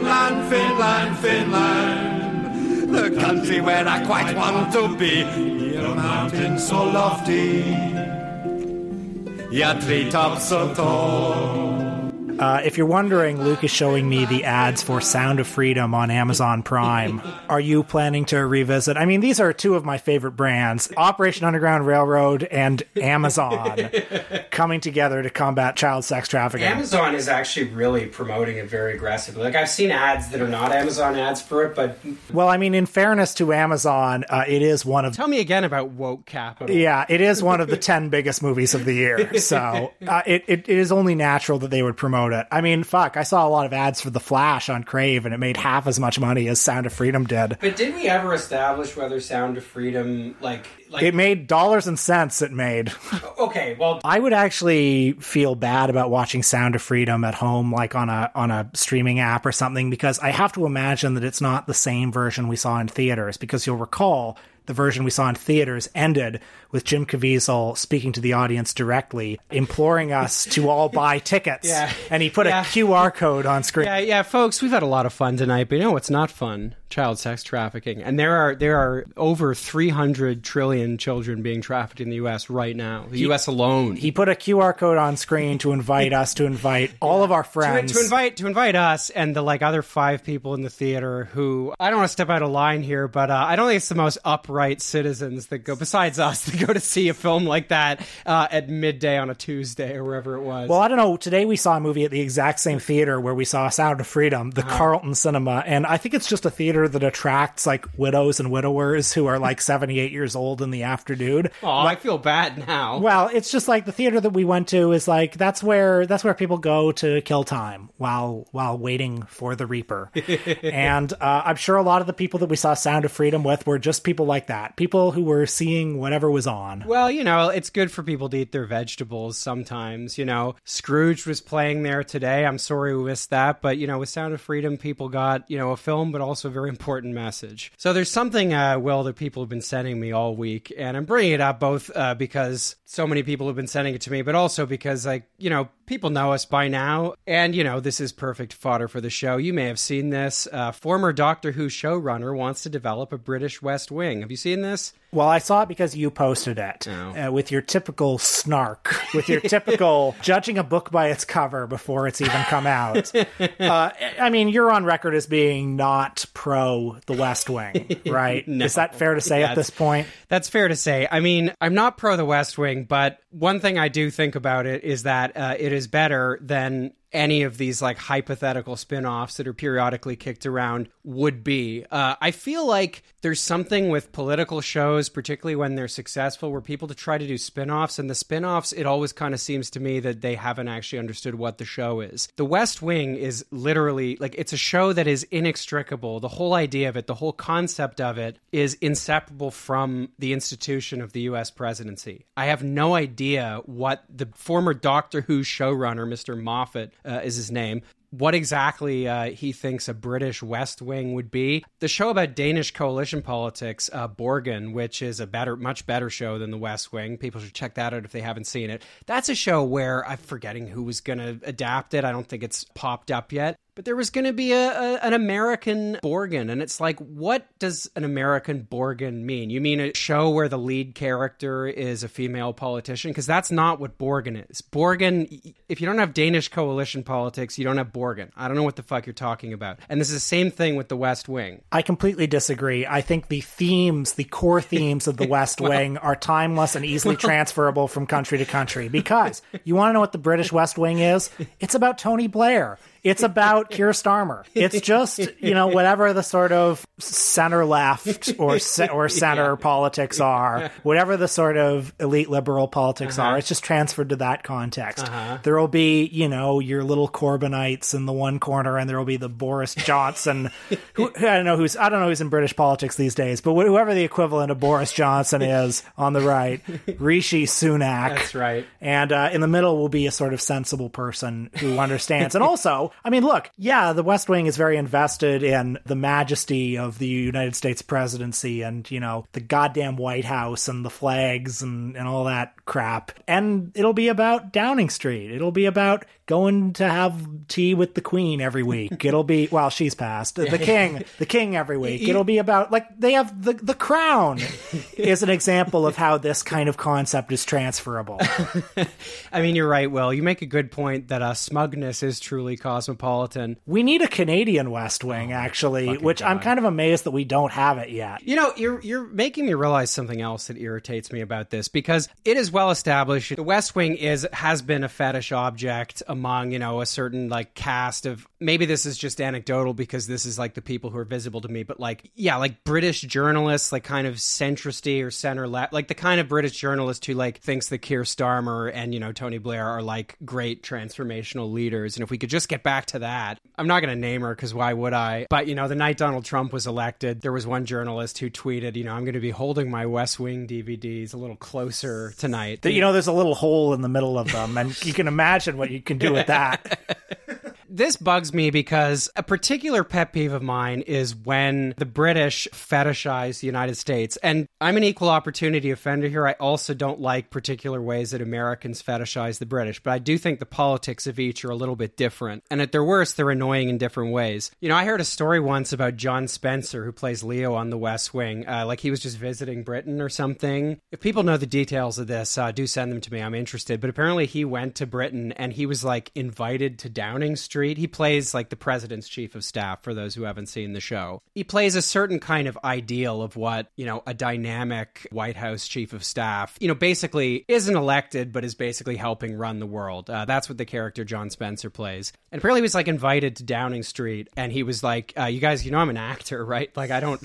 Finland, Finland, Finland. The country where I quite want to be. Are mountains so lofty. Yeah, treetops so tall. Uh, if you're wondering, Luke is showing me the ads for Sound of Freedom on Amazon Prime. Are you planning to revisit? I mean, these are two of my favorite brands Operation Underground Railroad and Amazon coming together to combat child sex trafficking. Amazon is actually really promoting it very aggressively. Like I've seen ads that are not Amazon ads for it, but well, I mean, in fairness to Amazon, uh, it is one of. Tell me again about woke capital. Yeah, it is one of the 10 biggest movies of the year. So uh, it, it, it is only natural that they would promote it. I mean, fuck, I saw a lot of ads for The Flash on Crave, and it made half as much money as Sound of Freedom did. But did we ever establish whether Sound of Freedom, like, like It made dollars and cents, it made. okay, well, I would actually feel bad about watching Sound of Freedom at home, like on a on a streaming app or something, because I have to imagine that it's not the same version we saw in theaters. Because you'll recall the version we saw in theaters ended with Jim Caviezel speaking to the audience directly, imploring us to all buy tickets. Yeah. And he put Yeah. a QR code on screen. Yeah, yeah, folks, we've had a lot of fun tonight, but you know what's not fun? Child sex trafficking. And there are there are over 300 trillion children being trafficked in the US right now. The US alone. He put a QR code on screen to invite us to invite all of our friends. to invite to invite us and the like other five people in the theater who I don't want to step out of line here, but uh, I don't think it's the most upright citizens that go besides us that go to see a film like that uh, at midday on a Tuesday or wherever it was. Well, I don't know. Today we saw a movie at the exact same theater where we saw Sound of Freedom, the Carlton Cinema, and I think it's just a theater that attracts like widows and widowers who are like 78 years old in the afternoon. Aw, I feel bad now. Well, it's just like the theater that we went to is like that's where that's where people go to kill time while while waiting for the Reaper. and uh, I'm sure a lot of the people that we saw Sound of Freedom with were just people like that, people who were seeing whatever was on. Well, you know, it's good for people to eat their vegetables sometimes. You know, Scrooge was playing there today. I'm sorry we missed that. But, you know, with Sound of Freedom, people got, you know, a film, but also very important message. So there's something, uh, Will, that people have been sending me all week. And I'm bringing it up both uh, because so many people have been sending it to me, but also because, like, you know, people know us by now. And, you know, this is perfect fodder for the show. You may have seen this. Uh, former Doctor Who showrunner wants to develop a British West Wing. Have you seen this? Well, I saw it because you posted it Oh. uh, with your typical snark, with your typical judging a book by its cover before it's even come out. Uh, I mean, you're on record as being not pro the West Wing, right? Is that fair to say Yeah, at this point? That's fair to say. I mean, I'm not pro the West Wing, but one thing I do think about it is that uh, it is better than any of these like hypothetical spin-offs that are periodically kicked around would be. Uh, I feel like there's something with political shows, particularly when they're successful, where people to try to do spin-offs and the spin-offs, it always kind of seems to me that they haven't actually understood what the show is. The West Wing is literally like it's a show that is inextricable. The whole idea of it, the whole concept of it is inseparable from the institution of the US presidency. I have no idea what the former Doctor Who showrunner, Mr. Moffat, uh, is his name. What exactly uh, he thinks a British West Wing would be. The show about Danish coalition politics, uh, Borgen, which is a better, much better show than the West Wing. People should check that out if they haven't seen it. That's a show where I'm forgetting who was going to adapt it. I don't think it's popped up yet. But there was going to be a, a an American Borgen, and it's like, what does an American Borgen mean? You mean a show where the lead character is a female politician? Because that's not what Borgen is. Borgen, if you don't have Danish coalition politics, you don't have Borgen. I don't know what the fuck you're talking about. And this is the same thing with the West Wing. I completely disagree. I think the themes, the core themes of the West Wing are timeless and easily transferable from country to country because you want to know what the British West Wing is? It's about Tony Blair. It's about Keir Starmer. It's just, you know, whatever the sort of center left or or center politics are, whatever the sort of elite liberal politics are, it's just transferred to that context. There will be, you know, your little Corbynites in the one corner and there will be the Boris Johnson who I don't know who's I don't know who's in British politics these days, but whoever the equivalent of Boris Johnson is on the right, Rishi Sunak. That's right. And uh, in the middle will be a sort of sensible person who understands. And also, So, I mean, look, yeah, the West Wing is very invested in the majesty of the United States presidency and, you know, the goddamn White House and the flags and, and all that crap. And it'll be about Downing Street. It'll be about going to have tea with the queen every week. It'll be well, she's passed. The king, the king every week. It'll be about like they have the the crown is an example of how this kind of concept is transferable. I mean, you're right, Will. You make a good point that uh, smugness is truly cosmopolitan. We need a Canadian West Wing, oh, actually, which I'm kind of amazed that we don't have it yet. You know, you're you're making me realize something else that irritates me about this because it is well established the West Wing is has been a fetish object among, you know, a certain like cast of maybe this is just anecdotal because this is like the people who are visible to me, but like yeah, like British journalists, like kind of centristy or center left, like the kind of British journalist who like thinks that Keir Starmer and you know Tony Blair are like great transformational leaders, and if we could just get back to that, I'm not going to name her because why would I? But you know, the night Donald Trump was elected, there was one journalist who tweeted, you know, I'm going to be holding my West Wing DVDs a little closer tonight. You know, there's a little hole in the middle of them, and you can imagine what you can do with that. this bugs me because a particular pet peeve of mine is when the British fetishize the United States. And I'm an equal opportunity offender here. I also don't like particular ways that Americans fetishize the British, but I do think the politics of each are a little bit different. And at their worst, they're annoying in different ways. You know, I heard a story once about John Spencer, who plays Leo on The West Wing. Uh, like he was just visiting Britain or something. If people know the details of this, uh, do send them to me. I'm interested. But apparently, he went to Britain and he was like invited to Downing Street. He plays like the president's chief of staff for those who haven't seen the show. He plays a certain kind of ideal of what, you know, a dynamic White House chief of staff, you know, basically isn't elected, but is basically helping run the world. Uh, that's what the character John Spencer plays. And apparently he was like invited to Downing Street and he was like, uh, you guys, you know, I'm an actor, right? Like, I don't.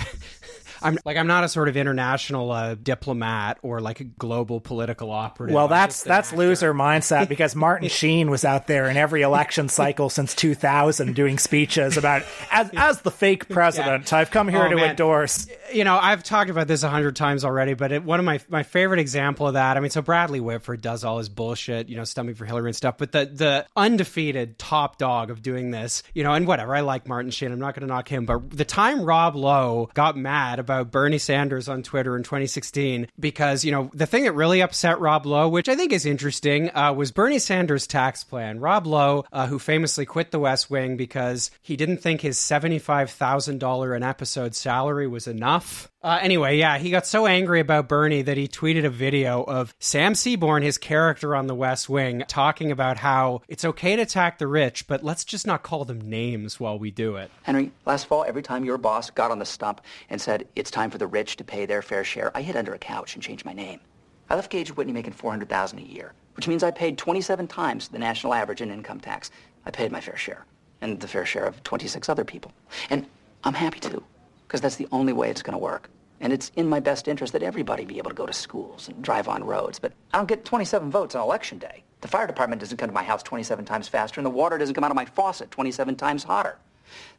I'm like I'm not a sort of international uh, diplomat or like a global political operative. Well, I'm that's that's actor. loser mindset because Martin Sheen was out there in every election cycle since 2000 doing speeches about as as the fake president. I've come here Oh, to man. endorse. you know, I've talked about this a hundred times already, but it, one of my my favorite example of that. I mean, so Bradley Whitford does all his bullshit, you know, stumping for Hillary and stuff, but the the undefeated top dog of doing this, you know, and whatever. I like Martin Sheen. I'm not going to knock him, but the time Rob Lowe got mad about Bernie Sanders on Twitter in 2016 because you know the thing that really upset Rob Lowe, which I think is interesting, uh, was Bernie Sanders' tax plan. Rob Lowe, uh, who famously quit the West Wing because he didn't think his seventy-five thousand dollar an episode salary was enough. Uh, anyway, yeah, he got so angry about Bernie that he tweeted a video of Sam Seaborn, his character on the West Wing, talking about how it's okay to attack the rich, but let's just not call them names while we do it. Henry, last fall, every time your boss got on the stump and said, it's time for the rich to pay their fair share, I hid under a couch and changed my name. I left Gage Whitney making 400000 a year, which means I paid 27 times the national average in income tax. I paid my fair share, and the fair share of 26 other people. And I'm happy to, because that's the only way it's going to work. And it's in my best interest that everybody be able to go to schools and drive on roads. But I don't get 27 votes on election day. The fire department doesn't come to my house 27 times faster, and the water doesn't come out of my faucet 27 times hotter.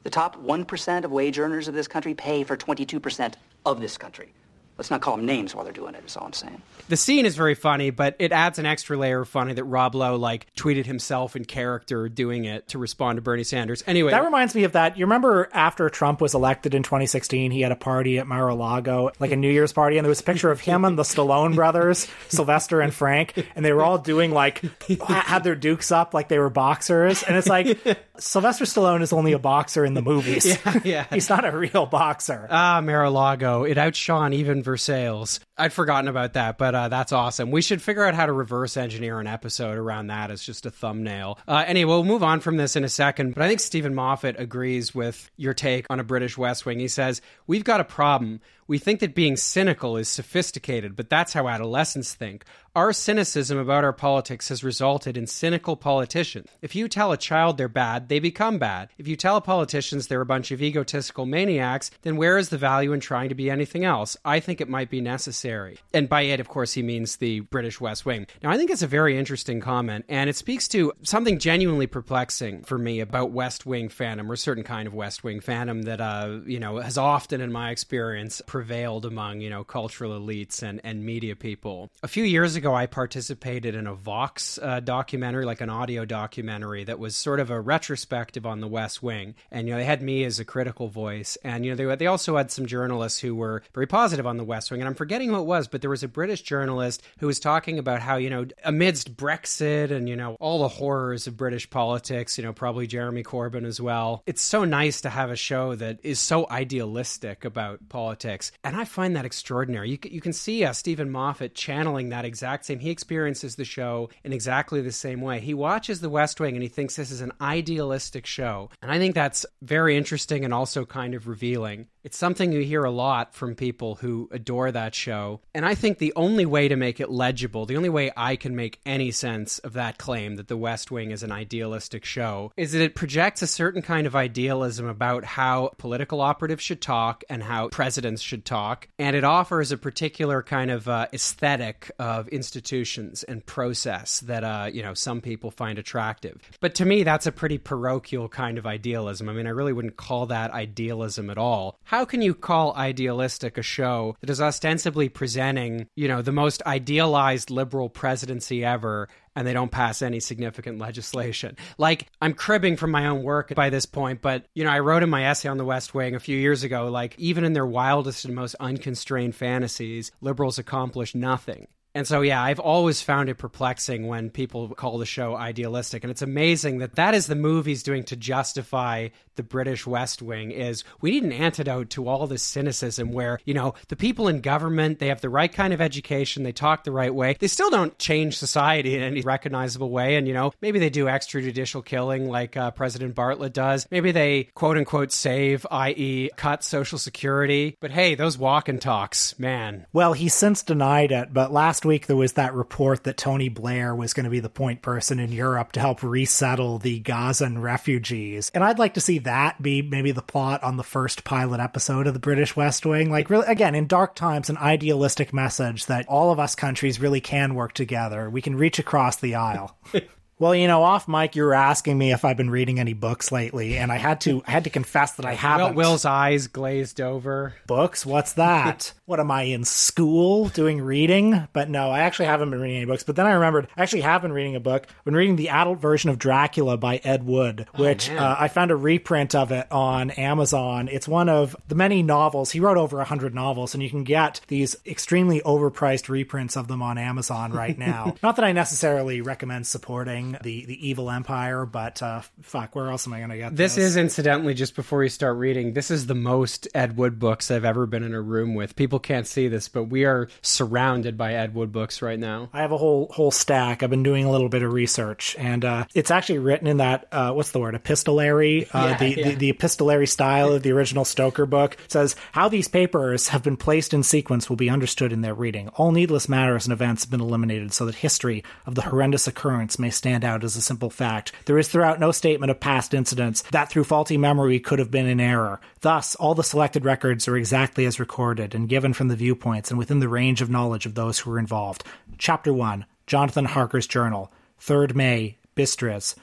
The top 1% of wage earners of this country pay for 22% of this country. Let's not call them names while they're doing it, is all I'm saying. The scene is very funny, but it adds an extra layer of funny that Rob Lowe like tweeted himself in character doing it to respond to Bernie Sanders. Anyway, That reminds me of that. You remember after Trump was elected in 2016, he had a party at Mar-a-Lago, like a New Year's party, and there was a picture of him and the Stallone brothers, Sylvester and Frank, and they were all doing like had their dukes up like they were boxers, and it's like Sylvester Stallone is only a boxer in the movies. yeah. He's not a real boxer. Ah, Mar-a-Lago. It outshone even Versailles. I'd forgotten about that, but uh, that's awesome. We should figure out how to reverse engineer an episode around that as just a thumbnail. Uh, anyway, we'll move on from this in a second, but I think Steven Moffat agrees with your take on a British West Wing. He says, We've got a problem. We think that being cynical is sophisticated, but that's how adolescents think. Our cynicism about our politics has resulted in cynical politicians. If you tell a child they're bad, they become bad. If you tell politicians they're a bunch of egotistical maniacs, then where is the value in trying to be anything else? I think it might be necessary. And by it, of course, he means the British West Wing. Now, I think it's a very interesting comment, and it speaks to something genuinely perplexing for me about West Wing fandom, or a certain kind of West Wing fandom that, uh, you know, has often, in my experience, prevailed among, you know, cultural elites and, and media people. A few years ago, ago, I participated in a Vox uh, documentary, like an audio documentary, that was sort of a retrospective on the West Wing. And, you know, they had me as a critical voice. And, you know, they, they also had some journalists who were very positive on the West Wing. And I'm forgetting who it was, but there was a British journalist who was talking about how, you know, amidst Brexit and, you know, all the horrors of British politics, you know, probably Jeremy Corbyn as well, it's so nice to have a show that is so idealistic about politics. And I find that extraordinary. You, you can see uh, Steven Moffat channeling that exact same. He experiences the show in exactly the same way. He watches The West Wing and he thinks this is an idealistic show. And I think that's very interesting and also kind of revealing. It's something you hear a lot from people who adore that show. And I think the only way to make it legible, the only way I can make any sense of that claim that The West Wing is an idealistic show, is that it projects a certain kind of idealism about how political operatives should talk and how presidents should talk. And it offers a particular kind of uh, aesthetic of institutions and process that, uh, you know, some people find attractive. But to me, that's a pretty parochial kind of idealism. I mean, I really wouldn't call that idealism at all. How can you call idealistic a show that is ostensibly presenting, you know, the most idealized liberal presidency ever and they don't pass any significant legislation. Like, I'm cribbing from my own work by this point, but, you know, I wrote in my essay on the West Wing a few years ago, like, even in their wildest and most unconstrained fantasies, liberals accomplish nothing. And so, yeah, I've always found it perplexing when people call the show idealistic. And it's amazing that that is the movie's doing to justify the British West Wing is we need an antidote to all this cynicism where, you know, the people in government, they have the right kind of education, they talk the right way. They still don't change society in any recognizable way. And, you know, maybe they do extrajudicial killing like uh, President Bartlet does. Maybe they quote unquote save, i.e., cut Social Security. But hey, those walk and talks, man. Well, he's since denied it, but last week there was that report that Tony Blair was going to be the point person in Europe to help resettle the Gazan refugees. And I'd like to see that be maybe the plot on the first pilot episode of the British West Wing. Like, really, again, in dark times, an idealistic message that all of us countries really can work together. We can reach across the aisle. Well, you know, off mic, you were asking me if I've been reading any books lately, and I had to I had to confess that I haven't. Will, Will's eyes glazed over. Books? What's that? what am I in school doing reading? But no, I actually haven't been reading any books. But then I remembered I actually have been reading a book. I've been reading the adult version of Dracula by Ed Wood, which man. uh, I found a reprint of it on Amazon. It's one of the many novels. He wrote over 100 novels, and you can get these extremely overpriced reprints of them on Amazon right now. Not that I necessarily recommend supporting the, the evil empire, but uh, fuck, where else am I going to get This is incidentally just before you start reading. This is the most Ed Wood books I've ever been in a room with. People can't see this, but we are surrounded by Ed Wood books right now. I have a whole whole stack. I've been doing a little bit of research, and uh, it's actually written in that uh, what's the word epistolary, uh, Yeah, the, yeah. the the epistolary style of the original Stoker book. It says how these papers have been placed in sequence will be understood in their reading. All needless matters and events have been eliminated, so that history of the horrendous occurrence may stand out as a simple fact. There is throughout no statement of past incidents that through faulty memory could have been in error. Thus, all the selected records are exactly as recorded and given from the viewpoints and within the range of knowledge of those who were involved. Chapter 1 Jonathan Harker's Journal, 3rd May, Bistritz.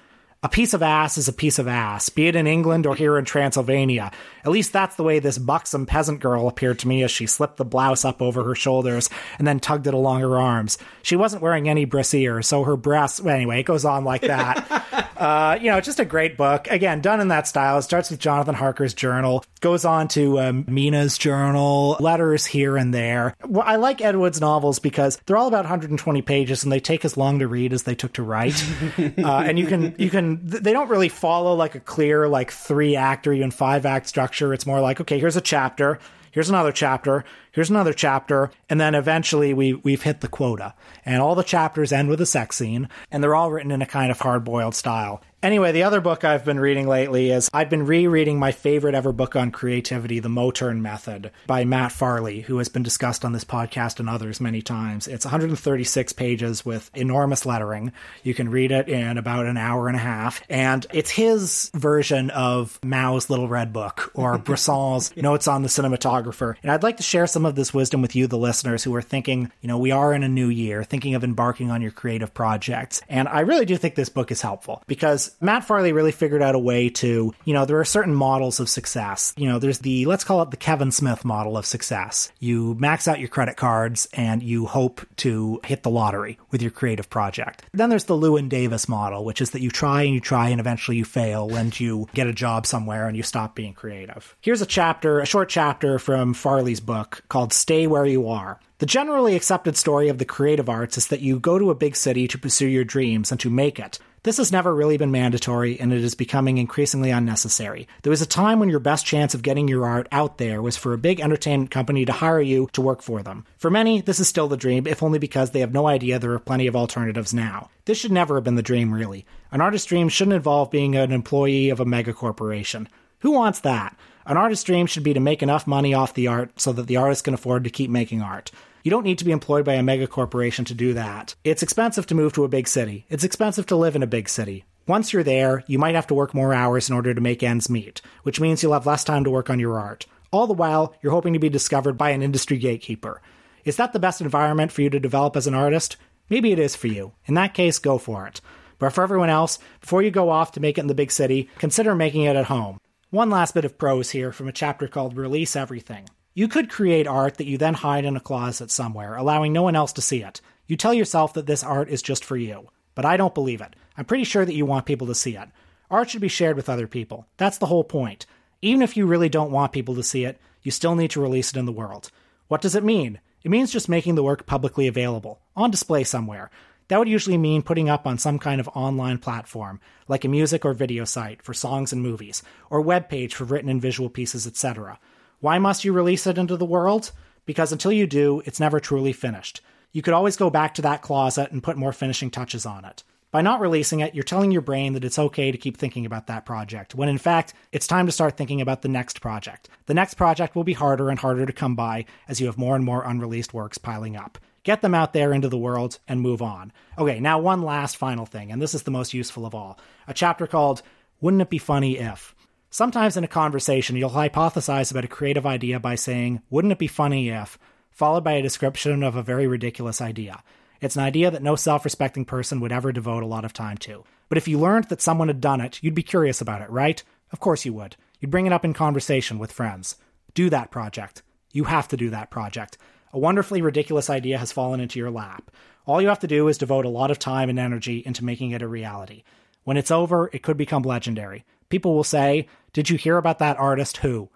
A piece of ass is a piece of ass, be it in England or here in Transylvania. At least that's the way this buxom peasant girl appeared to me as she slipped the blouse up over her shoulders and then tugged it along her arms. She wasn't wearing any brassiere, so her breasts. Well, anyway, it goes on like that. uh, you know, just a great book. Again, done in that style. It starts with Jonathan Harker's journal, goes on to um, Mina's journal, letters here and there. Well, I like Ed Wood's novels because they're all about 120 pages and they take as long to read as they took to write. uh, and you can you can they don't really follow like a clear like three act or even five act structure. It's more like okay, here's a chapter. Here's another chapter. Here's another chapter, and then eventually we we've hit the quota, and all the chapters end with a sex scene, and they're all written in a kind of hard boiled style. Anyway, the other book I've been reading lately is I've been rereading my favorite ever book on creativity, The Motern Method by Matt Farley, who has been discussed on this podcast and others many times. It's 136 pages with enormous lettering. You can read it in about an hour and a half, and it's his version of Mao's Little Red Book or Bresson's Notes on the Cinematographer. And I'd like to share some of this wisdom with you, the listeners, who are thinking, you know, we are in a new year, thinking of embarking on your creative projects. And I really do think this book is helpful because Matt Farley really figured out a way to, you know, there are certain models of success. You know, there's the, let's call it the Kevin Smith model of success. You max out your credit cards and you hope to hit the lottery with your creative project. Then there's the Llewyn Davis model, which is that you try and you try and eventually you fail and you get a job somewhere and you stop being creative. Here's a chapter, a short chapter from Farley's book called Stay Where You Are. The generally accepted story of the creative arts is that you go to a big city to pursue your dreams and to make it. This has never really been mandatory, and it is becoming increasingly unnecessary. There was a time when your best chance of getting your art out there was for a big entertainment company to hire you to work for them. For many, this is still the dream, if only because they have no idea there are plenty of alternatives now. This should never have been the dream, really. An artist's dream shouldn't involve being an employee of a mega corporation. Who wants that? An artist's dream should be to make enough money off the art so that the artist can afford to keep making art. You don't need to be employed by a mega corporation to do that. It's expensive to move to a big city. It's expensive to live in a big city. Once you're there, you might have to work more hours in order to make ends meet, which means you'll have less time to work on your art. All the while, you're hoping to be discovered by an industry gatekeeper. Is that the best environment for you to develop as an artist? Maybe it is for you. In that case, go for it. But for everyone else, before you go off to make it in the big city, consider making it at home. One last bit of prose here from a chapter called Release Everything. You could create art that you then hide in a closet somewhere, allowing no one else to see it. You tell yourself that this art is just for you. But I don't believe it. I'm pretty sure that you want people to see it. Art should be shared with other people. That's the whole point. Even if you really don't want people to see it, you still need to release it in the world. What does it mean? It means just making the work publicly available, on display somewhere. That would usually mean putting up on some kind of online platform, like a music or video site for songs and movies, or web page for written and visual pieces, etc. Why must you release it into the world? Because until you do, it's never truly finished. You could always go back to that closet and put more finishing touches on it. By not releasing it, you're telling your brain that it's okay to keep thinking about that project, when in fact, it's time to start thinking about the next project. The next project will be harder and harder to come by as you have more and more unreleased works piling up. Get them out there into the world and move on. Okay, now one last final thing, and this is the most useful of all a chapter called Wouldn't It Be Funny If? Sometimes in a conversation, you'll hypothesize about a creative idea by saying, Wouldn't it be funny if, followed by a description of a very ridiculous idea. It's an idea that no self respecting person would ever devote a lot of time to. But if you learned that someone had done it, you'd be curious about it, right? Of course you would. You'd bring it up in conversation with friends. Do that project. You have to do that project. A wonderfully ridiculous idea has fallen into your lap. All you have to do is devote a lot of time and energy into making it a reality. When it's over, it could become legendary. People will say, Did you hear about that artist who?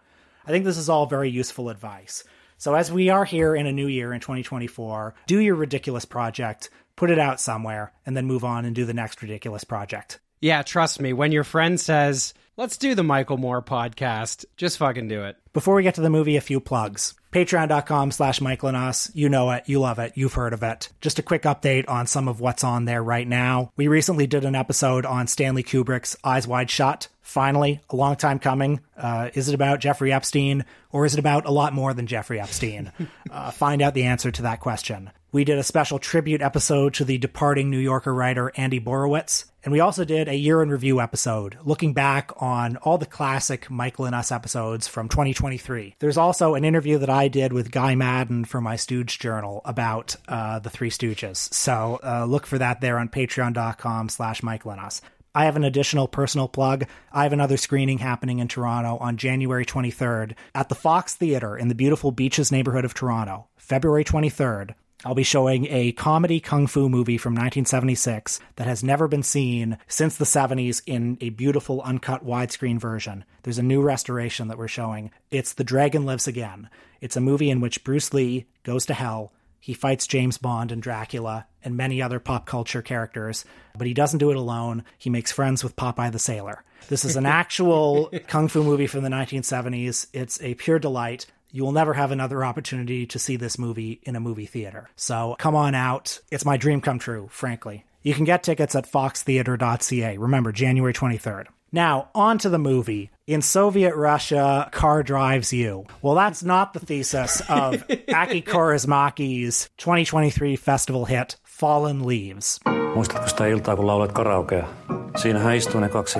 I think this is all very useful advice. So, as we are here in a new year in 2024, do your ridiculous project, put it out somewhere, and then move on and do the next ridiculous project. Yeah, trust me, when your friend says, let's do the Michael Moore podcast, just fucking do it. Before we get to the movie, a few plugs. Patreon.com slash and. You know it. You love it. You've heard of it. Just a quick update on some of what's on there right now. We recently did an episode on Stanley Kubrick's Eyes Wide Shut. Finally, a long time coming. Uh, is it about Jeffrey Epstein or is it about a lot more than Jeffrey Epstein? uh, find out the answer to that question. We did a special tribute episode to the departing New Yorker writer Andy Borowitz. And we also did a year in review episode, looking back on all the classic Michael and Us episodes from 2023. There's also an interview that I did with Guy Maddin for my Stooge Journal about uh, the Three Stooges. So uh, look for that there on patreon.com slash Michael and Us. I have an additional personal plug. I have another screening happening in Toronto on January 23rd at the Fox Theatre in the beautiful Beaches neighborhood of Toronto. February 23rd. I'll be showing a comedy kung fu movie from 1976 that has never been seen since the 70s in a beautiful uncut widescreen version. There's a new restoration that we're showing. It's The Dragon Lives Again. It's a movie in which Bruce Lee goes to hell. He fights James Bond and Dracula and many other pop culture characters, but he doesn't do it alone. He makes friends with Popeye the Sailor. This is an actual kung fu movie from the 1970s. It's a pure delight. You will never have another opportunity to see this movie in a movie theater. So come on out. It's my dream come true, frankly. You can get tickets at foxtheater.ca. Remember, January 23rd. Now, on to the movie. In Soviet Russia, car drives you. Well, that's not the thesis of Aki Kaurismäki's 2023 festival hit, Fallen Leaves. Muistatko sitä iltaa, kun laulat karaokea? Siinähän istuu ne kaksi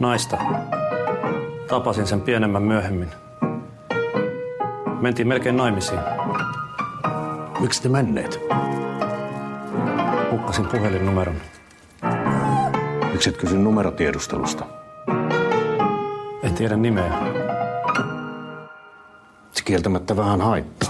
naista. Tapasin sen pienemmän myöhemmin. Mentiin melkein naimisiin. Miksi te menneet? Hukkasin puhelinnumeron. Miksi et kysy numerotiedustelusta? En tiedä nimeä. Se kieltämättä vähän haittaa.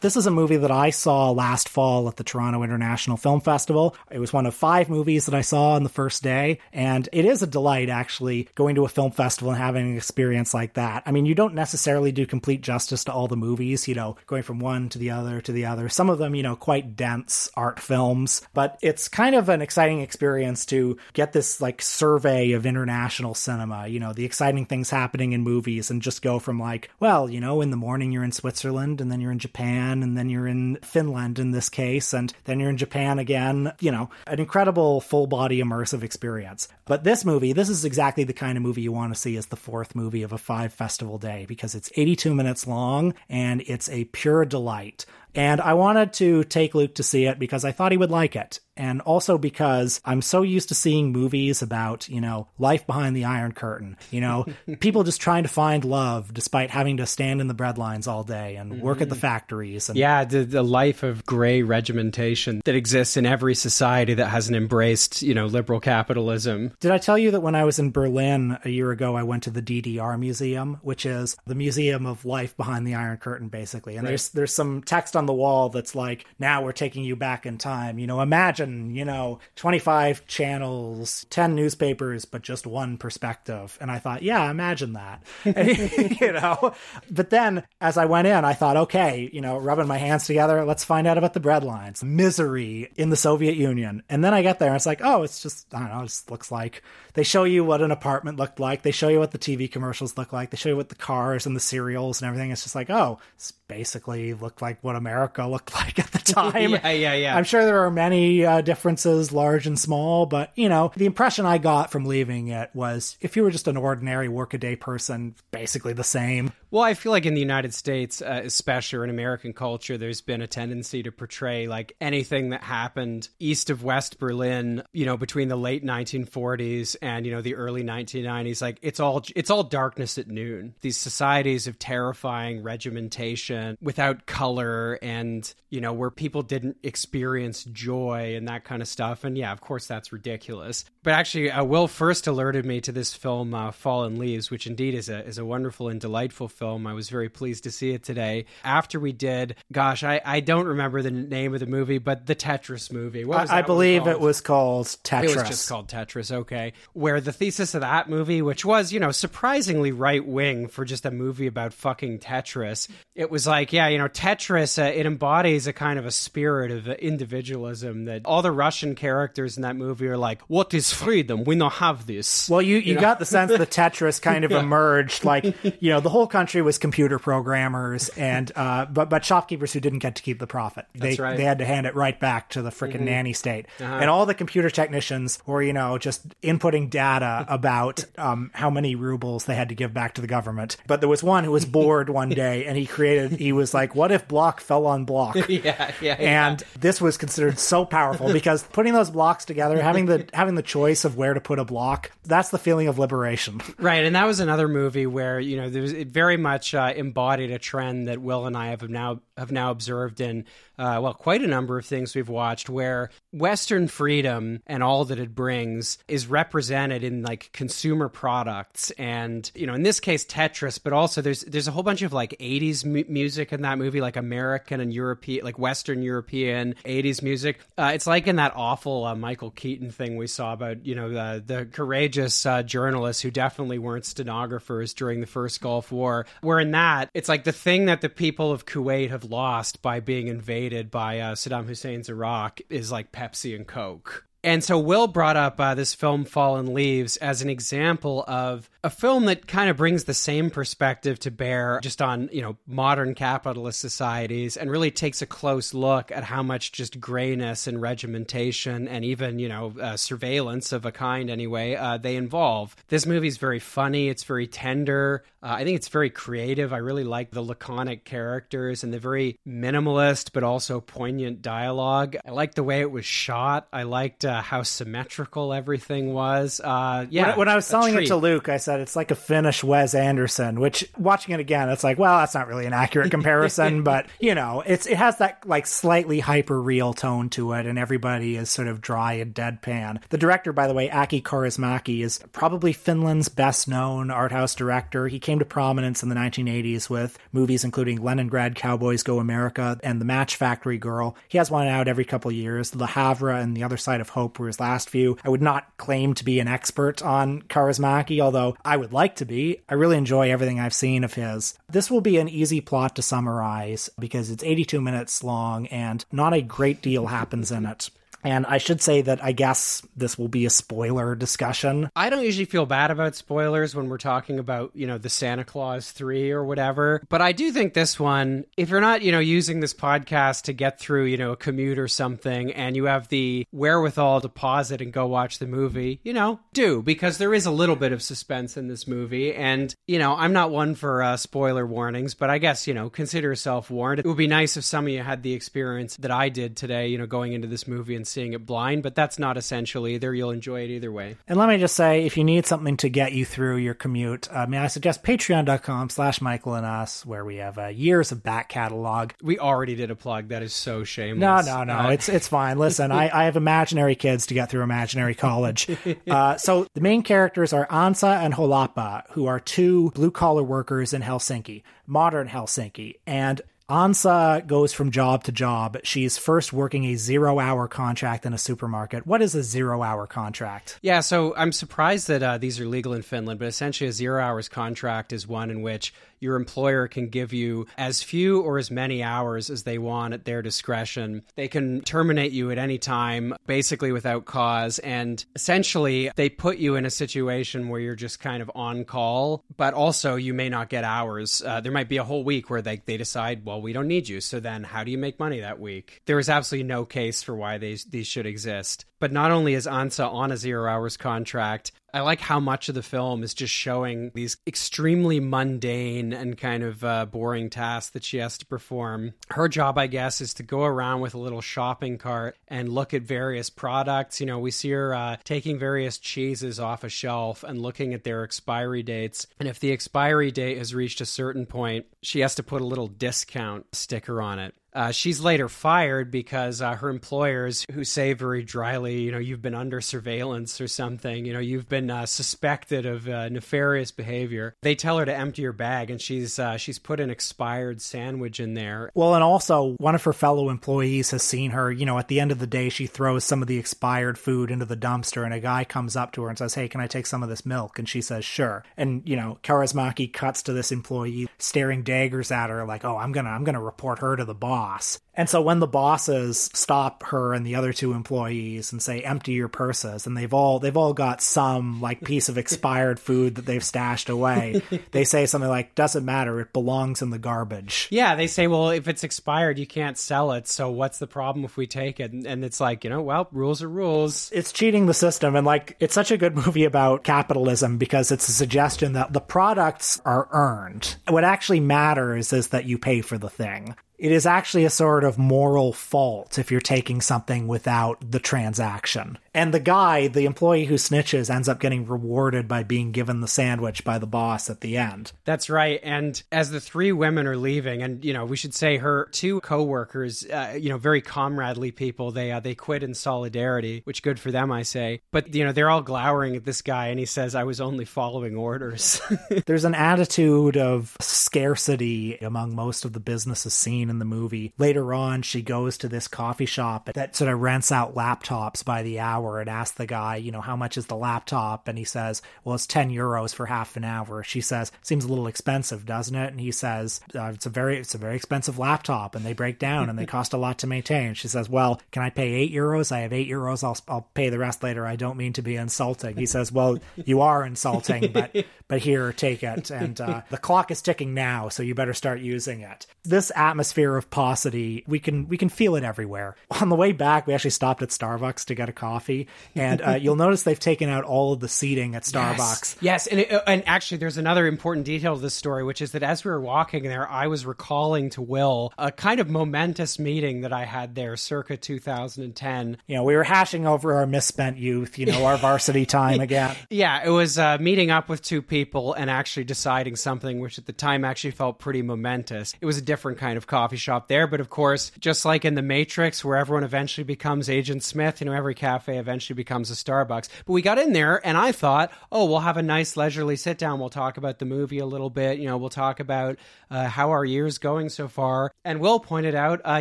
This is a movie that I saw last fall at the Toronto International Film Festival. It was one of five movies that I saw on the first day, and it is a delight actually going to a film festival and having an experience like that. I mean, you don't necessarily do complete justice to all the movies, you know, going from one to the other to the other. Some of them, you know, quite dense art films, but it's kind of an exciting experience to get this like survey of international cinema, you know, the exciting things happening in movies and just go from like, well, you know, in the morning you're in Switzerland and then you're in Japan and then you're in Finland in this case, and then you're in Japan again. You know, an incredible full body immersive experience. But this movie, this is exactly the kind of movie you want to see as the fourth movie of a five festival day because it's 82 minutes long and it's a pure delight. And I wanted to take Luke to see it because I thought he would like it. And also because I'm so used to seeing movies about, you know, life behind the Iron Curtain, you know, people just trying to find love despite having to stand in the breadlines all day and work at the mm-hmm. factories. And Yeah, the, the life of gray regimentation that exists in every society that hasn't embraced, you know, liberal capitalism. Did I tell you that when I was in Berlin a year ago, I went to the DDR Museum, which is the museum of life behind the Iron Curtain, basically. And there's there's some text on the wall that's like, "Now we're taking you back in time." You know, imagine, you know, 25 channels, 10 newspapers, but just one perspective. And I thought, yeah, imagine that. you know. But then, as I went in, I thought, okay, you know, rubbing my hands together, let's find out about the bread lines, misery in the Soviet Union. And then I get there, and it's like, oh, it's just I don't know, it just looks like they show you what an apartment looked like. They show you what the TV commercials look like. They show you what the cars and the cereals and everything. It's just like, oh, it's basically looked like what America looked like at the time. Yeah, yeah, yeah. I'm sure there are many uh, differences, large and small, but you know, the impression I got from leaving it was if you were just an ordinary workaday person, basically the same. Well, I feel like in the United States, uh, especially or in American culture, there's been a tendency to portray like anything that happened east of West Berlin, you know, between the late 1940s and you know the early 1990s, like it's all it's all darkness at noon. These societies of terrifying regimentation without color and you know where people didn't experience joy and that kind of stuff. And yeah, of course that's ridiculous. But actually, uh, Will first alerted me to this film, uh, Fallen Leaves, which indeed is a is a wonderful and delightful film. I was very pleased to see it today. After we did, gosh, I, I don't remember the name of the movie, but the Tetris movie. What was I, I believe it was called Tetris. It was just called Tetris, okay. Where the thesis of that movie, which was, you know, surprisingly right wing for just a movie about fucking Tetris, it was like, yeah, you know, Tetris, it embodies a kind of a spirit of individualism that all the Russian characters in that movie are like, what is freedom? We don't have this. Well, you, you, got the sense that Tetris kind of emerged, like you know, the whole country was computer programmers, and uh, but but shopkeepers who didn't get to keep the profit. They That's right. they had to hand it right back to the freaking nanny state, and all the computer technicians were you know just inputting data about um, how many rubles they had to give back to the government. But there was one who was bored one day, and he created. He was like, "What if block fell on block?" yeah, yeah, and this was considered so powerful because putting those blocks together having the having the choice of where to put a block that's the feeling of liberation Right, and that was another movie where you know there was, it very much uh, embodied a trend that Will and I have now have now observed in uh, well quite a number of things we've watched where Western freedom and all that it brings is represented in like consumer products and you know in this case Tetris, but also there's there's a whole bunch of like 80s mu- music in that movie like American and European like Western European 80s music. Uh, it's like in that awful uh, Michael Keaton thing we saw about you know the the courageous uh, journalists who definitely weren't stenographers during the first Gulf War. Where in that it's like the thing that the people of Kuwait have lost by being invaded by uh, Saddam Hussein's Iraq is like Pepsi and Coke. And so Will brought up uh, this film Fallen Leaves as an example of a film that kind of brings the same perspective to bear just on, you know, modern capitalist societies and really takes a close look at how much just grayness and regimentation and even, you know, uh, surveillance of a kind anyway, uh, they involve. This movie's very funny, it's very tender. Uh, I think it's very creative. I really like the laconic characters and the very minimalist but also poignant dialogue. I liked the way it was shot. I liked uh, how symmetrical everything was. Uh, yeah, when, when I was selling it to Luke, I said it's like a Finnish Wes Anderson. Which watching it again, it's like, well, that's not really an accurate comparison, but you know, it's it has that like slightly hyper real tone to it, and everybody is sort of dry and deadpan. The director, by the way, Aki Kaurismäki, is probably Finland's best known art house director. He came to prominence in the 1980s with movies including Leningrad Cowboys Go America and The Match Factory Girl. He has one out every couple of years. Le Havre and The Other Side of Hope his last few. I would not claim to be an expert on Kaurismäki, although I would like to be. I really enjoy everything I've seen of his. This will be an easy plot to summarize because it's 82 minutes long and not a great deal happens in it. And I should say that I guess this will be a spoiler discussion. I don't usually feel bad about spoilers when we're talking about, you know, the Santa Claus 3 or whatever. But I do think this one, if you're not, you know, using this podcast to get through, you know, a commute or something and you have the wherewithal to pause it and go watch the movie, you know, do because there is a little bit of suspense in this movie. And, you know, I'm not one for uh, spoiler warnings, but I guess, you know, consider yourself warned. It would be nice if some of you had the experience that I did today, you know, going into this movie and seeing it blind, but that's not essential either. You'll enjoy it either way. And let me just say, if you need something to get you through your commute, uh, may I suggest patreon.com slash Michael and us, where we have uh, years of back catalog. We already did a plug. That is so No, shameless. no, no. Uh, It's it's fine. Listen, I, I have imaginary kids to get through imaginary college. Uh, so the main characters are Ansa and Holappa, who are two blue collar workers in Helsinki, modern Helsinki, and. Ansa goes from job to job. She's first working a zero hour contract in a supermarket. What is a zero hour contract? Yeah, so I'm surprised that uh, these are legal in Finland, but essentially a zero hours contract is one in which your employer can give you as few or as many hours as they want at their discretion. They can terminate you at any time, basically without cause. And essentially, they put you in a situation where you're just kind of on call, but also you may not get hours. Uh, there might be a whole week where they, they decide, well, we don't need you. So then how do you make money that week? There is absolutely no case for why these, these should exist. But not only is Ansa on a zero hours contract, I like how much of the film is just showing these extremely mundane and kind of uh, boring tasks that she has to perform. Her job, I guess, is to go around with a little shopping cart and look at various products. You know, we see her uh, taking various cheeses off a shelf and looking at their expiry dates. And if the expiry date has reached a certain point, she has to put a little discount sticker on it. Uh, she's later fired because uh, her employers, who say very dryly, you know, you've been under surveillance or something, you know, you've been uh, suspected of uh, nefarious behavior. They tell her to empty her bag, and she's uh, she's put an expired sandwich in there. Well, and also one of her fellow employees has seen her, you know, at the end of the day, she throws some of the expired food into the dumpster and a guy comes up to her and says, Hey, can I take some of this milk? And she says, Sure. And, you know, Kaurismäki cuts to this employee staring daggers at her like, Oh, I'm gonna, I'm gonna report her to the boss. And so when the bosses stop her and the other two employees and say, empty your purses, and they've all, they've all got some like piece of expired food that they've stashed away, they say something like, doesn't matter, it belongs in the garbage. Yeah, they say, well, if it's expired, you can't sell it. So what's the problem if we take it? And, and it's like, you know, well, rules are rules. it's cheating the system and like it's such a good movie about capitalism because it's a suggestion that the products are earned what actually matters is that you pay for the thing it is actually a sort of moral fault if you're taking something without the transaction. And the guy, the employee who snitches, ends up getting rewarded by being given the sandwich by the boss at the end. That's right. And as the three women are leaving, and you know, we should say her two coworkers, uh, you know, very comradely people. They uh, they quit in solidarity, which good for them, I say. But you know, they're all glowering at this guy, and he says, "I was only following orders." There's an attitude of scarcity among most of the businesses seen in the movie. Later on, she goes to this coffee shop that sort of rents out laptops by the hour and asks the guy, you know, how much is the laptop? And he says, well, it's 10 euros for half an hour. She says, seems a little expensive, doesn't it? And he says, uh, it's a very, it's a very expensive laptop and they break down and they cost a lot to maintain. She says, well, can I pay eight euros? I have eight euros. I'll, I'll pay the rest later. I don't mean to be insulting. He says, well, you are insulting, but, but here, take it. And uh, the clock is ticking now, so you better start using it. This atmosphere atmosphere of paucity. We can we can feel it everywhere. On the way back, we actually stopped at Starbucks to get a coffee, and uh, you'll notice they've taken out all of the seating at Starbucks. Yes, yes. And, it, and actually, there's another important detail to this story, which is that as we were walking there, I was recalling to Will a kind of momentous meeting that I had there circa 2010. You know, we were hashing over our misspent youth, you know, our varsity time again. Yeah, it was uh, meeting up with two people and actually deciding something, which at the time actually felt pretty momentous. It was a different kind of coffee shop there, but of course, just like in The Matrix, where everyone eventually becomes Agent Smith, you know, every cafe eventually becomes a Starbucks. But we got in there and I thought, oh, we'll have a nice leisurely sit down. We'll talk about the movie a little bit. You know, we'll talk about uh, how our year's going so far. And Will pointed out, uh,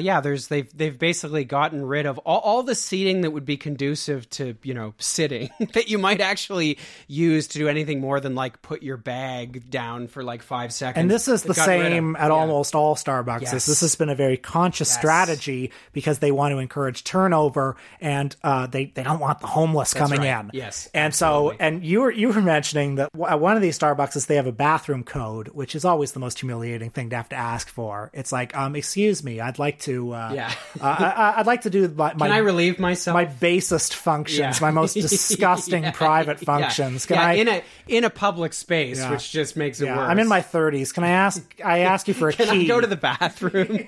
yeah, there's they've they've basically gotten rid of all, all the seating that would be conducive to you know sitting that you might actually use to do anything more than like put your bag down for like five seconds. And this is the same at yeah. almost all Starbucks. Yes. This has been a very conscious Yes. strategy because they want to encourage turnover and uh, they, they don't want the homeless coming right. in. Yes, And so, and you were, you were mentioning that at one of these Starbucks, they have a bathroom code, which is always the most humiliating thing to have to ask for. It's like, um, excuse me, I'd like to, uh, Yeah. uh, I, I- I'd like to do my, my Can I relieve myself? my basest functions, Yeah. my most disgusting Yeah, private functions. Can I? in a in a public space, which just makes it yeah, worse. I'm in my 30s. Can I ask? I ask you for a Can key. I go to the bathroom? and,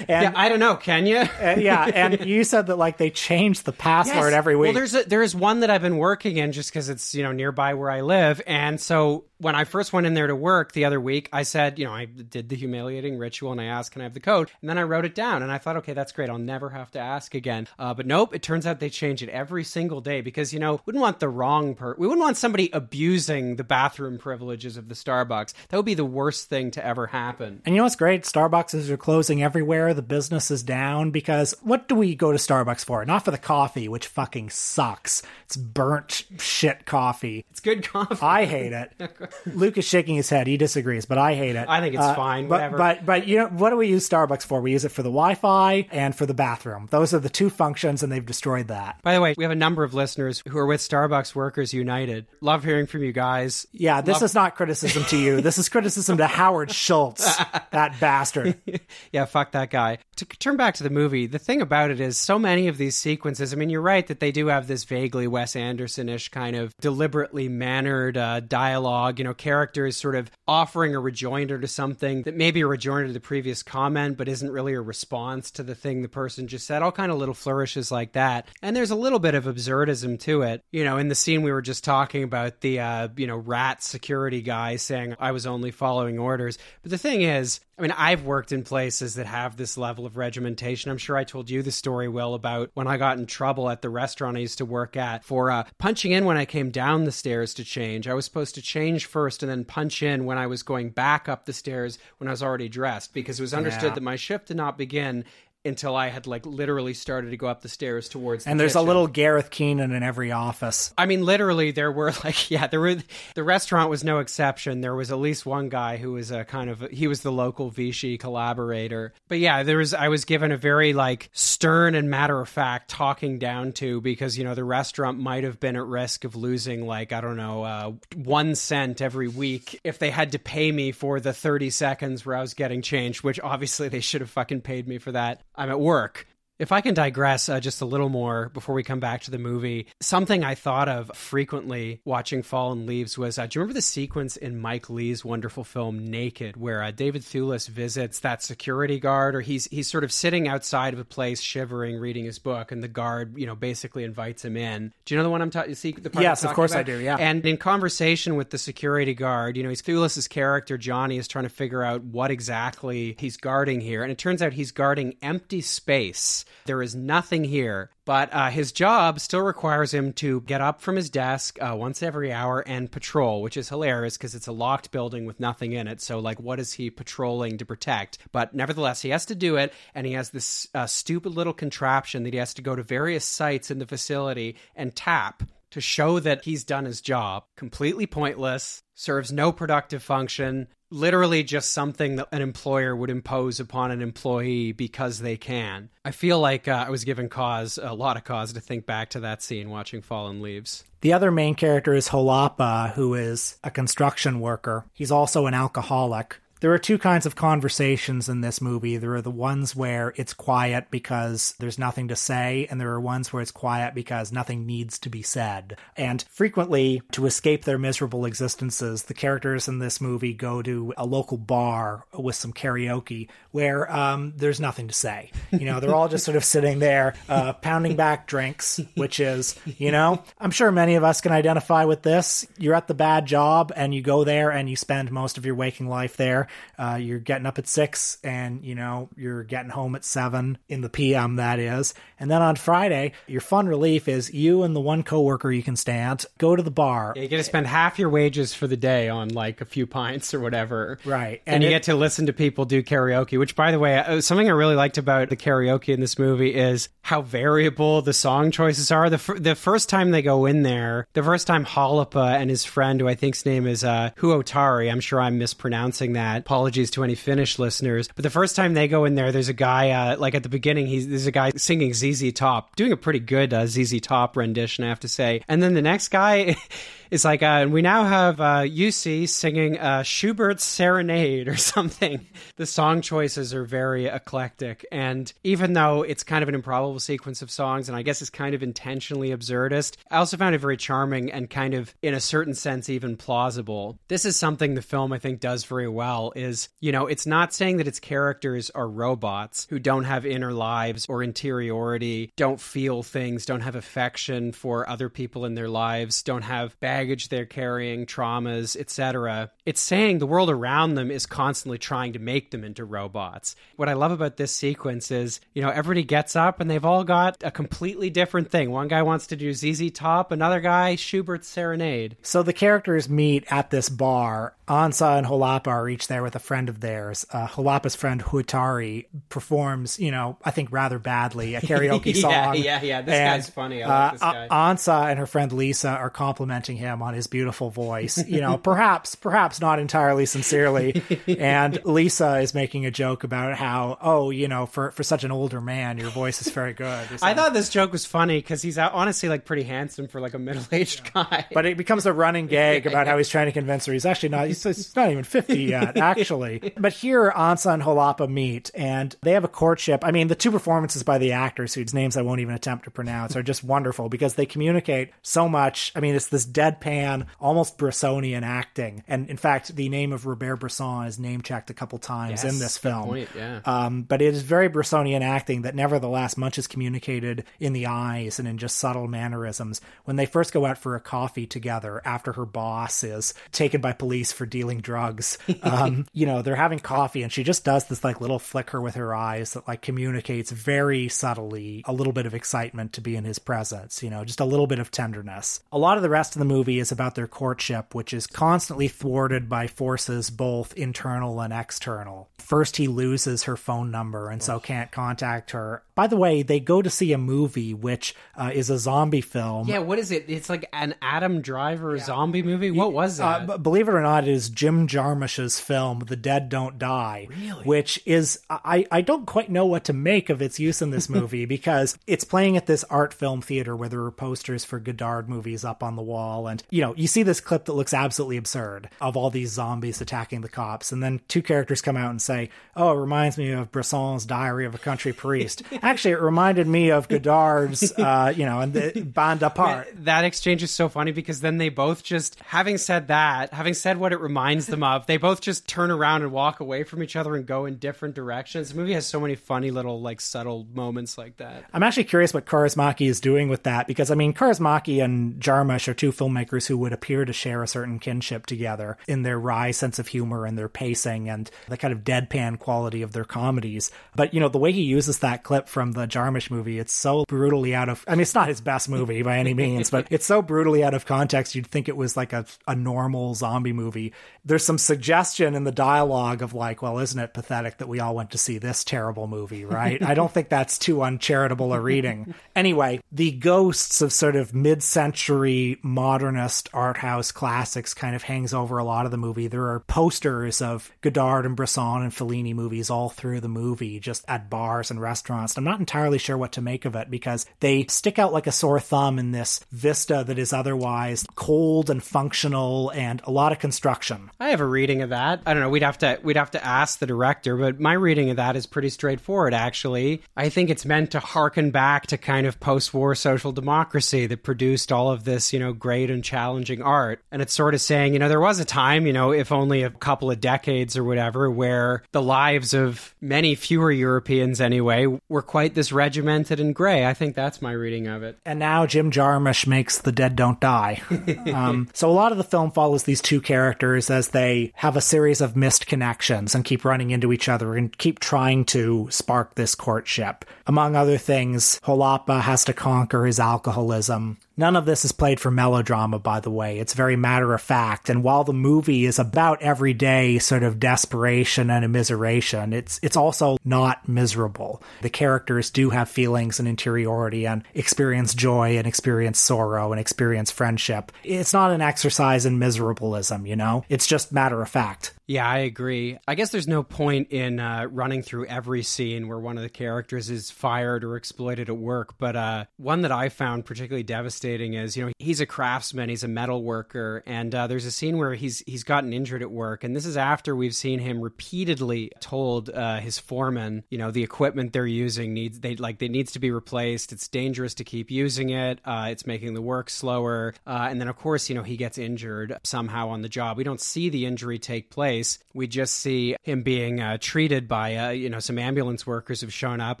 yeah, I don't know. Can you? Uh, yeah, and you said that like they change the password Yes. every week. Well, there's a, there's one that I've been working in just because it's you know nearby where I live, and so when I first went in there to work the other week, I said you know I did the humiliating ritual and I asked can I have the code, and then I wrote it down, and I thought okay that's great, I'll never have to ask again. Uh, but nope, it turns out they change it every single day because you know we wouldn't want the wrong per we wouldn't want somebody abusing the bathroom privileges of the Starbucks. That would be the worst thing to ever happen. and you know what's great? Starbucks are closing everywhere. The business is down because what do we go to Starbucks for? Not for the coffee, which fucking sucks. It's burnt shit coffee. It's good coffee. I hate it. Luke is shaking his head. He disagrees, but I hate it. I think it's fine, But, whatever. but but you know what do we use Starbucks for? We use it for the Wi-Fi and for the bathroom. Those are the two functions, and they've destroyed that. By the way, we have a number of listeners who are with Starbucks Workers United. Love hearing from you guys. Yeah, this is not criticism to you. This is criticism to Howard Schultz, that bastard. yeah, fuck that guy. To turn back to the movie, the thing about it is so many of these sequences. I mean, you're right that they do have this vaguely Wes Anderson-ish kind of deliberately mannered uh, dialogue. You know, characters sort of offering a rejoinder to something that may be a rejoinder to the previous comment, but isn't really a response to the thing the person just said. All kind of little flourishes like that. And there's a little bit of absurdism to it. You know, in the scene we were just talking about, the uh, you know rat security guy saying I was only following orders. But the thing is, I mean, I've worked in places that have this level of regimentation. I'm sure I told you the story, Will, about when I got in trouble at the restaurant I used to work at for uh, punching in when I came down the stairs to change. I was supposed to change first and then punch in when I was going back up the stairs when I was already dressed because it was understood Yeah. that my shift did not begin until I had like literally started to go up the stairs towards the And there's a little Gareth Keenan in every office. I mean, literally, there were like, yeah, there were. The restaurant was no exception. There was at least one guy who was a kind of he was the local Vichy collaborator. But yeah, there was. I was given a very like stern and matter of fact talking down to because you know the restaurant might have been at risk of losing like I don't know uh, one cent every week if they had to pay me for the thirty seconds where I was getting changed, which obviously they should have fucking paid me for that. I'm at work. If I can digress uh, just a little more before we come back to the movie, something I thought of frequently watching Fallen Leaves was uh, do you remember the sequence in Mike Leigh's wonderful film Naked, where uh, David Thewlis visits that security guard, or he's he's sort of sitting outside of a place, shivering, reading his book, and the guard, you know, basically invites him in. Do you know the one I'm talking? See the part Yes, I'm of course talking I do, yeah. And in conversation with the security guard, you know, he's Thewlis's character Johnny is trying to figure out what exactly he's guarding here, and it turns out he's guarding empty space. There is nothing here, but uh, his job still requires him to get up from his desk uh, once every hour and patrol, which is hilarious because it's a locked building with nothing in it. So, like, what is he patrolling to protect? But nevertheless, he has to do it, and he has this uh, stupid little contraption that he has to go to various sites in the facility and tap to show that he's done his job. Completely pointless, serves no productive function, literally just something that an employer would impose upon an employee because they can. I feel like uh, I was given cause, a lot of cause to think back to that scene watching Fallen Leaves. The other main character is Holappa, who is a construction worker. He's also an alcoholic. There are two kinds of conversations in this movie. There are the ones where it's quiet because there's nothing to say, and there are ones where it's quiet because nothing needs to be said. And frequently, to escape their miserable existences, the characters in this movie go to a local bar with some karaoke where um, there's nothing to say. You know, they're all just sort of sitting there uh, pounding back drinks, which is, you know, I'm sure many of us can identify with this. You're at the bad job and you go there and you spend most of your waking life there. Uh, you're getting up at six and, you know, you're getting home at seven in the PM, that is. And then on Friday, your fun relief is you and the one coworker you can stand go to the bar. You get to spend half your wages for the day on like a few pints or whatever. Right. And, And you it- get to listen to people do karaoke, which, by the way, uh, something I really liked about the karaoke in this movie is how variable the song choices are. The, the first time they go in there, the first time Holappa and his friend, who I think's name is uh, Huotari, I'm sure I'm mispronouncing that. Apologies to any Finnish listeners. But the first time they go in there, there's a guy, uh, like at the beginning, he's, there's a guy singing ZZ Top, doing a pretty good uh, ZZ Top rendition, I have to say. And then the next guy. is like, uh, and we now have uh, UC singing uh, Schubert's Serenade or something. The song choices are very eclectic. And even though it's kind of an improbable sequence of songs, and I guess it's kind of intentionally absurdist, I also found it very charming and kind of, in a certain sense, even plausible. This is something the film, I think, does very well is, you know, it's not saying that its characters are robots who don't have inner lives or interiority, don't feel things, don't have affection for other people in their lives, don't have baggage they're carrying, traumas, etc. It's saying the world around them is constantly trying to make them into robots. What I love about this sequence is, you know, everybody gets up and they've all got a completely different thing. One guy wants to do ZZ Top, another guy Schubert's Serenade. So the characters meet at this bar. Ansa and Holappa are each there with a friend of theirs. Uh, Holappa's friend Huotari performs, you know, I think rather badly a karaoke Yeah, song. yeah, yeah. This And, guy's funny. I like this uh, guy. Ansa and her friend Lisa are complimenting him on his beautiful voice. You know, perhaps, perhaps not entirely sincerely. and Lisa is making a joke about how, oh, you know, for for such an older man, your voice is very good. I thought this joke was funny because he's uh, honestly like pretty handsome for like a middle-aged guy. But it becomes a running gag about how he's trying to convince her. He's actually not. He's, he's not even fifty yet, actually. But here, Ansa and Holappa meet, and they have a courtship. I mean, the two performances by the actors, whose names I won't even attempt to pronounce, are just wonderful because they communicate so much. I mean, it's this deadpan, almost Bressonian acting. And in fact, the name of Robert Bresson is name checked a couple times Yes, in this film. point, yeah. Um, but it is very Bressonian acting that nevertheless much is communicated in the eyes and in just subtle mannerisms. When they first go out for a coffee together after her boss is taken by police for dealing drugs, um, you know, they're having coffee and she just does this like little flicker with her eyes that like communicates very subtly a little bit of excitement to be in his presence, you know, just a little bit of tenderness. A lot of the rest of the movie is about their courtship, which is constantly thwarted by forces both internal and external. First, he loses her phone number and so can't contact her. By the way, they go to see a movie which uh, is a zombie film. yeah, what is it? It's like an Adam Driver zombie movie. What was Uh, that? b- believe it or not, it is Jim Jarmusch's film, The Dead Don't Die, which is I I don't quite know what to make of its use in this movie because it's playing at this art film theater where there are posters for Godard movies up on the wall, and you know you see this clip that looks absolutely absurd of all these zombies attacking the cops, and then two characters come out and say, "Oh, it reminds me of Bresson's Diary of a Country Priest." Actually, it reminded me of Godard's, uh, you know, and the Band Apart. that exchange is so funny because then they both just, having said that, having said what it reminds them of, they both just turn around and walk away from each other and go in different directions. The movie has so many funny little, like, subtle moments like that. I'm actually curious what Kaurismäki is doing with that because I mean Kaurismäki and Jarmusch are two filmmakers who would appear to share a certain kinship together in their wry sense of humor and their pacing and the kind of deadpan quality of their comedies. But you know the way he uses that clip from the Jarmusch movie, it's so brutally out of. I mean, it's not his best movie by any means, but it's so brutally out of context. You'd think it was like a a normal zombie movie. There's some suggestion in the dialogue of like, well, isn't it pathetic that we all went to see this terrible movie, right? I don't think that's too uncharitable a reading. Anyway, the ghosts of sort of mid-century modernist art house classics kind of hangs over a lot of the movie. There are posters of Godard and Bresson and Fellini movies all through the movie, just at bars and restaurants. I'm not entirely sure what to make of it because they stick out like a sore thumb in this vista that is otherwise cold and functional and a lot of construction. I have a reading of that. I don't know. We'd have to we'd have to ask the director, but my reading of that is pretty straightforward. Actually, I think it's meant to harken back to kind of post-war social democracy that produced all of this, you know, great and challenging art, and it's sort of saying, you know, there was a time, you know, if only a couple of decades or whatever, where the lives of many fewer Europeans, anyway, were quite this regimented and gray. I think that's my reading of it. And now Jim Jarmusch makes The Dead Don't Die. um, so a lot of the film follows these two characters as they have a series of missed connections and keep running into each other and keep trying to spark this courtship. Among other things, Holappa has to conquer his alcoholism. None of this is played for melodrama, by the way. It's very matter of fact. And while the movie is about everyday sort of desperation and immiseration, it's it's also not miserable. The characters do have feelings and interiority and experience joy and experience sorrow and experience friendship. It's not an exercise in miserableism, you know? It's just matter of fact. Yeah, I agree. I guess there's no point in uh, running through every scene where one of the characters is fired or exploited at work, but uh, one that I found particularly devastating is, you know, he's a craftsman, he's a metal worker, and uh, there's a scene where he's he's gotten injured at work, and this is after we've seen him repeatedly told uh, his foreman, you know, the equipment they're using needs they like it needs to be replaced. It's dangerous to keep using it. Uh, it's making the work slower, uh, and then of course, you know, he gets injured somehow on the job. We don't see the injury take place place. We just see him being uh, treated by, uh, you know, some ambulance workers have shown up.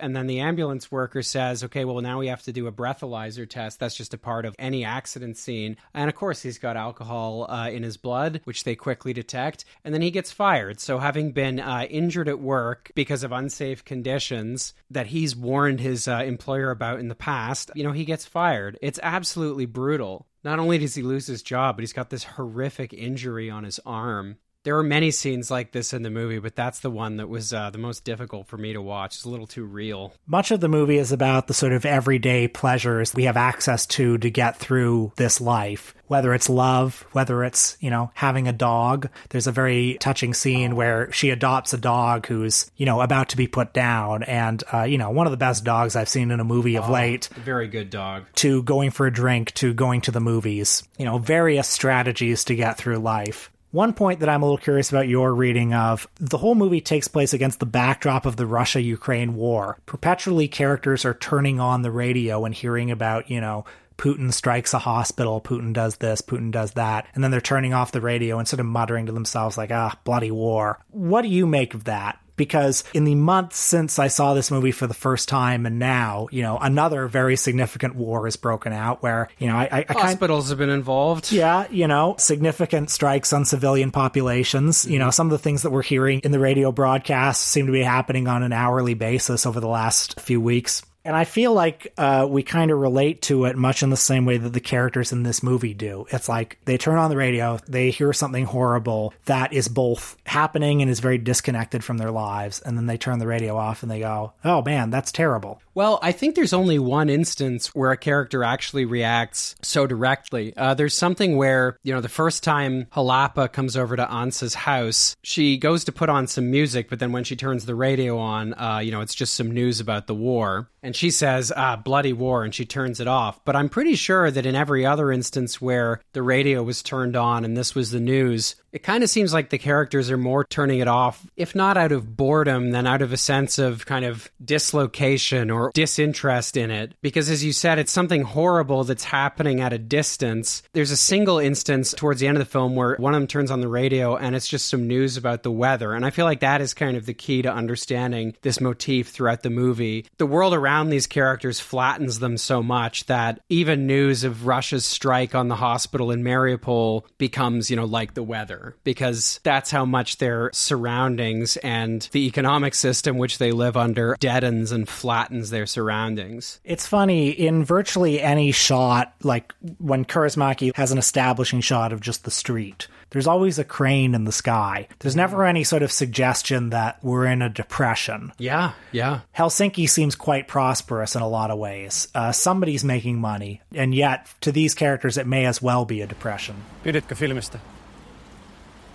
And then the ambulance worker says, okay, well, now we have to do a breathalyzer test. That's just a part of any accident scene. And of course, he's got alcohol uh, in his blood, which they quickly detect. And then he gets fired. So, having been uh, injured at work because of unsafe conditions that he's warned his uh, employer about in the past, you know, he gets fired. It's absolutely brutal. Not only does he lose his job, but he's got this horrific injury on his arm there are many scenes like this in the movie, but that's the one that was uh, the most difficult for me to watch. It's a little too real. Much of the movie is about the sort of everyday pleasures we have access to to get through this life. Whether it's love, whether it's, you know, having a dog. There's a very touching scene where she adopts a dog who's, you know, about to be put down. And, uh, you know, one of the best dogs I've seen in a movie of Oh, late. Very good dog. To going for a drink, to going to the movies. You know, various strategies to get through life. One point that I'm a little curious about your reading of the whole movie takes place against the backdrop of the Russia Ukraine war. Perpetually, characters are turning on the radio and hearing about, you know, Putin strikes a hospital, Putin does this, Putin does that, and then they're turning off the radio and sort of muttering to themselves, like, ah, bloody war. What do you make of that? Because in the months since I saw this movie for the first time and now, you know, another very significant war has broken out where, you know, I, I, I kind Hospitals have been involved. yeah, you know, significant strikes on civilian populations. You know, some of the things that we're hearing in the radio broadcasts seem to be happening on an hourly basis over the last few weeks. And I feel like uh, we kind of relate to it much in the same way that the characters in this movie do. It's like they turn on the radio, they hear something horrible that is both happening and is very disconnected from their lives, and then they turn the radio off and they go, "Oh man, that's terrible." Well, I think there's only one instance where a character actually reacts so directly. Uh, there's something where, you know, the first time Holappa comes over to Ansa's house, she goes to put on some music, but then when she turns the radio on, uh, you know, it's just some news about the war. And she says, ah, bloody war, and she turns it off. But I'm pretty sure that in every other instance where the radio was turned on and this was the news, it kind of seems like the characters are more turning it off, if not out of boredom, then out of a sense of kind of dislocation or disinterest in it. Because as you said, it's something horrible that's happening at a distance. There's a single instance towards the end of the film where one of them turns on the radio and it's just some news about the weather. And I feel like that is kind of the key to understanding this motif throughout the movie. The world around these characters flattens them so much that even news of Russia's strike on the hospital in Mariupol becomes, you know, like the weather because that's how much their surroundings and the economic system which they live under deadens and flattens their surroundings. It's funny, in virtually any shot, like when Kaurismäki has an establishing shot of just the street, there's always a crane in the sky. There's never any sort of suggestion that we're in a depression. Yeah, yeah. Helsinki seems quite prosperous in a lot of ways. Uh, somebody's making money, and yet to these characters, it may as well be a depression. Piditkö filmistä?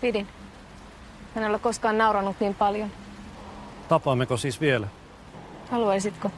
Pidin. En ole koskaan nauranut niin paljon. Tapaammeko siis vielä? Haluaisitko?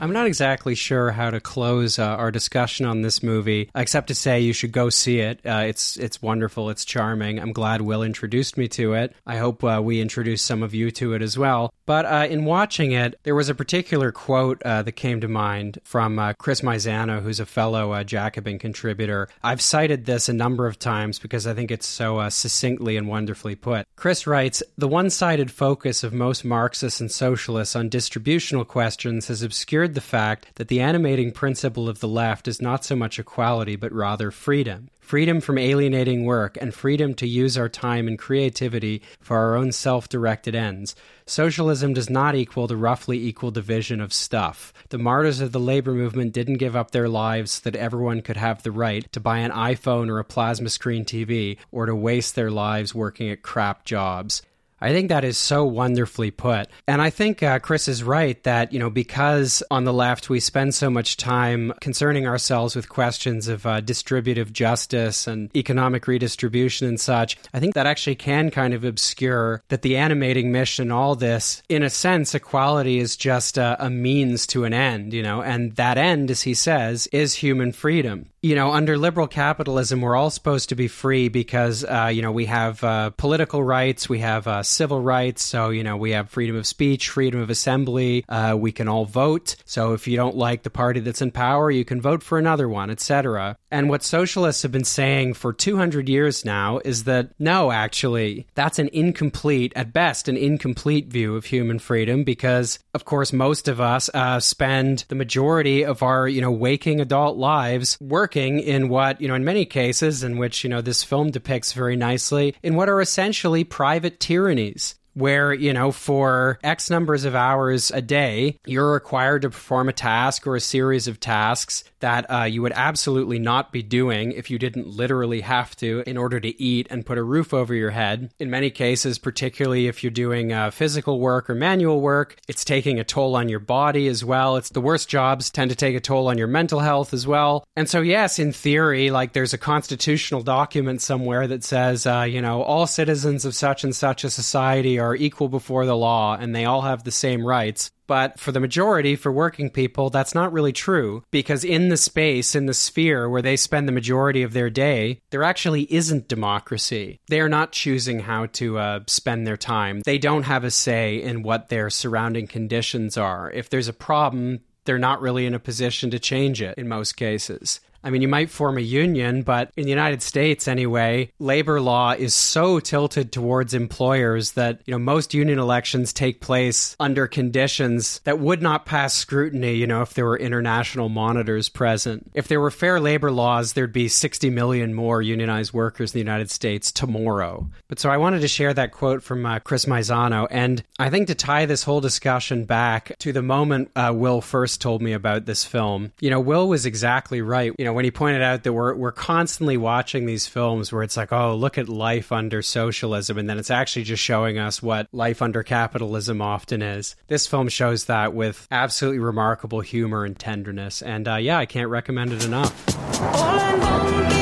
I'm not exactly sure how to close uh, our discussion on this movie, except to say you should go see it. Uh, it's it's wonderful. It's charming. I'm glad Will introduced me to it. I hope uh, we introduce some of you to it as well. But uh, in watching it, there was a particular quote uh, that came to mind from uh, Chris Maisano, who's a fellow Jacobin contributor. I've cited this a number of times because I think it's so succinctly and wonderfully put. Chris writes The one sided focus of most Marxists and socialists on distributional questions has obscured the fact that the animating principle of the left is not so much equality but rather freedom freedom from alienating work, and freedom to use our time and creativity for our own self directed ends. Socialism does not equal the roughly equal division of stuff. The martyrs of the labor movement didn't give up their lives so that everyone could have the right to buy an iPhone or a plasma screen TV or to waste their lives working at crap jobs. I think that is so wonderfully put. And I think uh, Chris is right that, you know, because on the left we spend so much time concerning ourselves with questions of uh, distributive justice and economic redistribution and such, I think that actually can kind of obscure that the animating mission, all this, in a sense, equality is just a, a means to an end, you know, and that end, as he says, is human freedom you know, under liberal capitalism, we're all supposed to be free because, uh, you know, we have uh, political rights, we have uh, civil rights. So, you know, we have freedom of speech, freedom of assembly. Uh, we can all vote. So, if you don't like the party that's in power, you can vote for another one, etc. And what socialists have been saying for 200 years now is that no, actually, that's an incomplete, at best, an incomplete view of human freedom because, of course, most of us uh, spend the majority of our, you know, waking adult lives working in what, you know, in many cases, in which, you know, this film depicts very nicely, in what are essentially private tyrannies where, you know, for X numbers of hours a day, you're required to perform a task or a series of tasks that uh, you would absolutely not be doing if you didn't literally have to in order to eat and put a roof over your head. In many cases, particularly if you're doing uh, physical work or manual work, it's taking a toll on your body as well. It's the worst jobs tend to take a toll on your mental health as well. And so, yes, in theory, like there's a constitutional document somewhere that says, uh, you know, all citizens of such and such a society are equal before the law and they all have the same rights. But for the majority, for working people, that's not really true because in the space, in the sphere where they spend the majority of their day, there actually isn't democracy. They are not choosing how to uh, spend their time. They don't have a say in what their surrounding conditions are. If there's a problem, they're not really in a position to change it in most cases. I mean, you might form a union, but in the United States anyway, labor law is so tilted towards employers that, you know, most union elections take place under conditions that would not pass scrutiny, you know, if there were international monitors present. If there were fair labor laws, there'd be 60 million more unionized workers in the United States tomorrow. But so I wanted to share that quote from uh, Chris Maisano. And I think to tie this whole discussion back to the moment uh, Will first told me about this film, you know, Will was exactly right. You know, know, when he pointed out that we're we're constantly watching these films where it's like, oh, look at life under socialism, and then it's actually just showing us what life under capitalism often is. This film shows that with absolutely remarkable humor and tenderness, and uh, yeah, I can't recommend it enough.